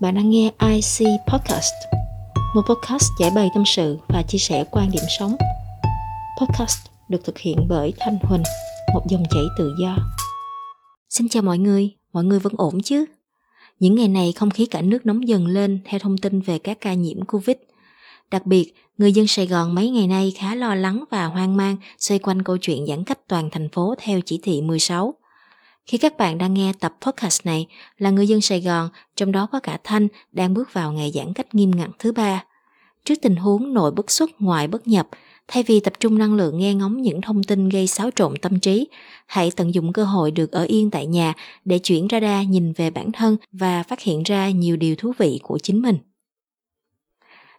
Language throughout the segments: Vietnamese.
Bạn đang nghe IC Podcast, một podcast giải bày tâm sự và chia sẻ quan điểm sống. Podcast được thực hiện bởi Thanh Huỳnh, một dòng chảy tự do. Xin chào mọi người, mọi người vẫn ổn chứ? Những ngày này không khí cả nước nóng dần lên theo thông tin về các ca nhiễm Covid. Đặc biệt, người dân Sài Gòn mấy ngày nay khá lo lắng và hoang mang xoay quanh câu chuyện giãn cách toàn thành phố theo chỉ thị 16. Khi các bạn đang nghe tập podcast này là người dân Sài Gòn, trong đó có cả Thanh đang bước vào ngày giãn cách nghiêm ngặt thứ ba. Trước tình huống nội bất xuất ngoại bất nhập, thay vì tập trung năng lượng nghe ngóng những thông tin gây xáo trộn tâm trí, hãy tận dụng cơ hội được ở yên tại nhà để chuyển ra đa nhìn về bản thân và phát hiện ra nhiều điều thú vị của chính mình.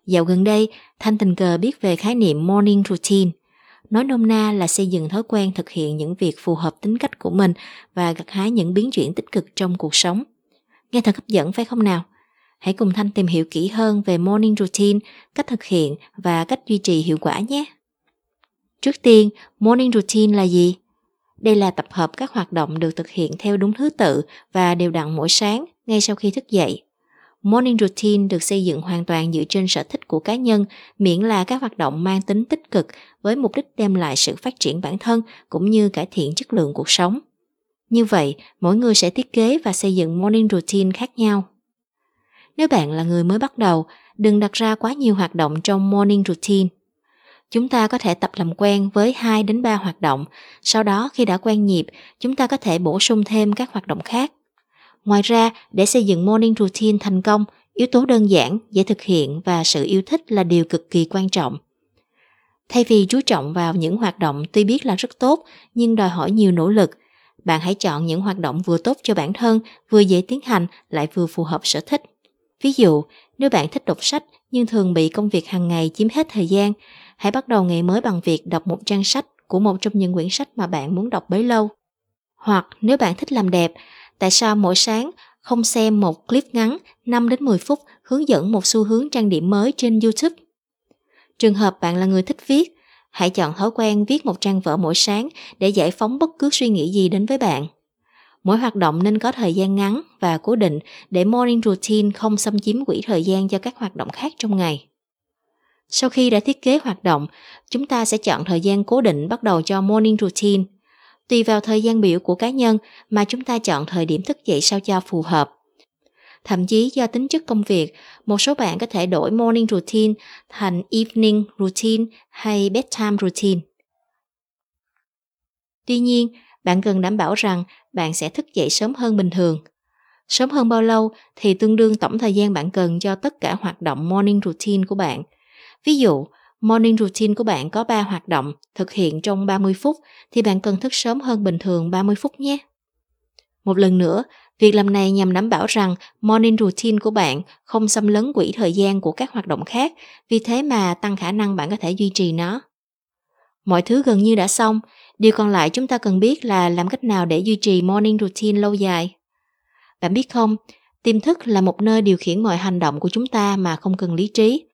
Dạo gần đây, Thanh tình cờ biết về khái niệm morning routine – Nói nôm na là xây dựng thói quen thực hiện những việc phù hợp tính cách của mình và gặt hái những biến chuyển tích cực trong cuộc sống. Nghe thật hấp dẫn phải không nào? Hãy cùng Thanh tìm hiểu kỹ hơn về morning routine, cách thực hiện và cách duy trì hiệu quả nhé. Trước tiên, morning routine là gì? Đây là tập hợp các hoạt động được thực hiện theo đúng thứ tự và đều đặn mỗi sáng ngay sau khi thức dậy. Morning routine được xây dựng hoàn toàn dựa trên sở thích của cá nhân, miễn là các hoạt động mang tính tích cực với mục đích đem lại sự phát triển bản thân cũng như cải thiện chất lượng cuộc sống. Như vậy, mỗi người sẽ thiết kế và xây dựng morning routine khác nhau. Nếu bạn là người mới bắt đầu, đừng đặt ra quá nhiều hoạt động trong morning routine. Chúng ta có thể tập làm quen với 2 đến 3 hoạt động, sau đó khi đã quen nhịp, chúng ta có thể bổ sung thêm các hoạt động khác. Ngoài ra, để xây dựng morning routine thành công, yếu tố đơn giản, dễ thực hiện và sự yêu thích là điều cực kỳ quan trọng. Thay vì chú trọng vào những hoạt động tuy biết là rất tốt nhưng đòi hỏi nhiều nỗ lực, bạn hãy chọn những hoạt động vừa tốt cho bản thân, vừa dễ tiến hành lại vừa phù hợp sở thích. Ví dụ, nếu bạn thích đọc sách nhưng thường bị công việc hàng ngày chiếm hết thời gian, hãy bắt đầu ngày mới bằng việc đọc một trang sách của một trong những quyển sách mà bạn muốn đọc bấy lâu. Hoặc nếu bạn thích làm đẹp, tại sao mỗi sáng không xem một clip ngắn 5 đến 10 phút hướng dẫn một xu hướng trang điểm mới trên YouTube? Trường hợp bạn là người thích viết, hãy chọn thói quen viết một trang vở mỗi sáng để giải phóng bất cứ suy nghĩ gì đến với bạn. Mỗi hoạt động nên có thời gian ngắn và cố định để morning routine không xâm chiếm quỹ thời gian cho các hoạt động khác trong ngày. Sau khi đã thiết kế hoạt động, chúng ta sẽ chọn thời gian cố định bắt đầu cho morning routine – Tùy vào thời gian biểu của cá nhân mà chúng ta chọn thời điểm thức dậy sao cho phù hợp. Thậm chí do tính chất công việc, một số bạn có thể đổi morning routine thành evening routine hay bedtime routine. Tuy nhiên, bạn cần đảm bảo rằng bạn sẽ thức dậy sớm hơn bình thường. Sớm hơn bao lâu thì tương đương tổng thời gian bạn cần cho tất cả hoạt động morning routine của bạn. Ví dụ, morning routine của bạn có 3 hoạt động thực hiện trong 30 phút thì bạn cần thức sớm hơn bình thường 30 phút nhé. Một lần nữa, việc làm này nhằm đảm bảo rằng morning routine của bạn không xâm lấn quỹ thời gian của các hoạt động khác, vì thế mà tăng khả năng bạn có thể duy trì nó. Mọi thứ gần như đã xong, điều còn lại chúng ta cần biết là làm cách nào để duy trì morning routine lâu dài. Bạn biết không, tiềm thức là một nơi điều khiển mọi hành động của chúng ta mà không cần lý trí.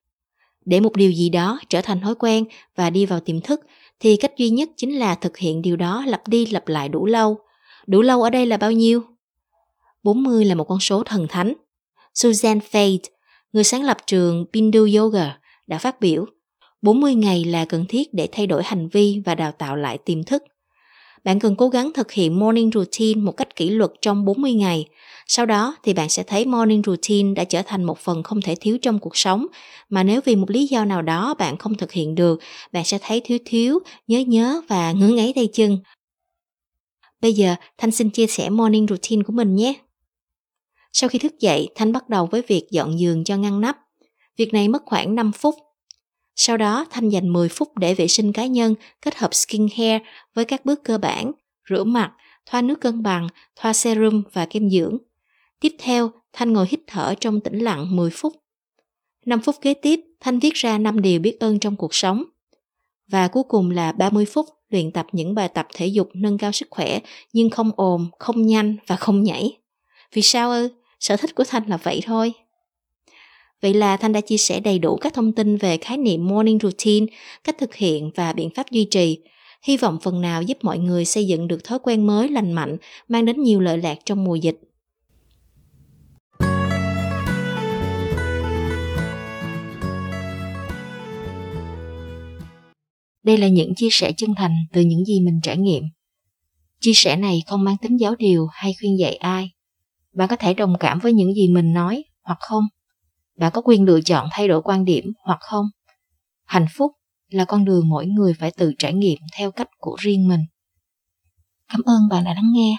Để một điều gì đó trở thành thói quen và đi vào tiềm thức thì cách duy nhất chính là thực hiện điều đó lặp đi lặp lại đủ lâu. Đủ lâu ở đây là bao nhiêu? 40 là một con số thần thánh. Suzanne Fade, người sáng lập trường Bindu Yoga, đã phát biểu 40 ngày là cần thiết để thay đổi hành vi và đào tạo lại tiềm thức. Bạn cần cố gắng thực hiện morning routine một cách kỷ luật trong 40 ngày. Sau đó thì bạn sẽ thấy morning routine đã trở thành một phần không thể thiếu trong cuộc sống, mà nếu vì một lý do nào đó bạn không thực hiện được, bạn sẽ thấy thiếu thiếu, nhớ nhớ và ngứa ngáy tay chân. Bây giờ, Thanh xin chia sẻ morning routine của mình nhé. Sau khi thức dậy, Thanh bắt đầu với việc dọn giường cho ngăn nắp. Việc này mất khoảng 5 phút sau đó Thanh dành 10 phút để vệ sinh cá nhân kết hợp skin hair với các bước cơ bản, rửa mặt, thoa nước cân bằng, thoa serum và kem dưỡng. Tiếp theo, Thanh ngồi hít thở trong tĩnh lặng 10 phút. 5 phút kế tiếp, Thanh viết ra 5 điều biết ơn trong cuộc sống. Và cuối cùng là 30 phút luyện tập những bài tập thể dục nâng cao sức khỏe nhưng không ồn, không nhanh và không nhảy. Vì sao ư? Sở thích của Thanh là vậy thôi. Vậy là Thanh đã chia sẻ đầy đủ các thông tin về khái niệm morning routine, cách thực hiện và biện pháp duy trì. Hy vọng phần nào giúp mọi người xây dựng được thói quen mới lành mạnh, mang đến nhiều lợi lạc trong mùa dịch. Đây là những chia sẻ chân thành từ những gì mình trải nghiệm. Chia sẻ này không mang tính giáo điều hay khuyên dạy ai. Bạn có thể đồng cảm với những gì mình nói hoặc không bạn có quyền lựa chọn thay đổi quan điểm hoặc không. Hạnh phúc là con đường mỗi người phải tự trải nghiệm theo cách của riêng mình. Cảm ơn bạn đã lắng nghe.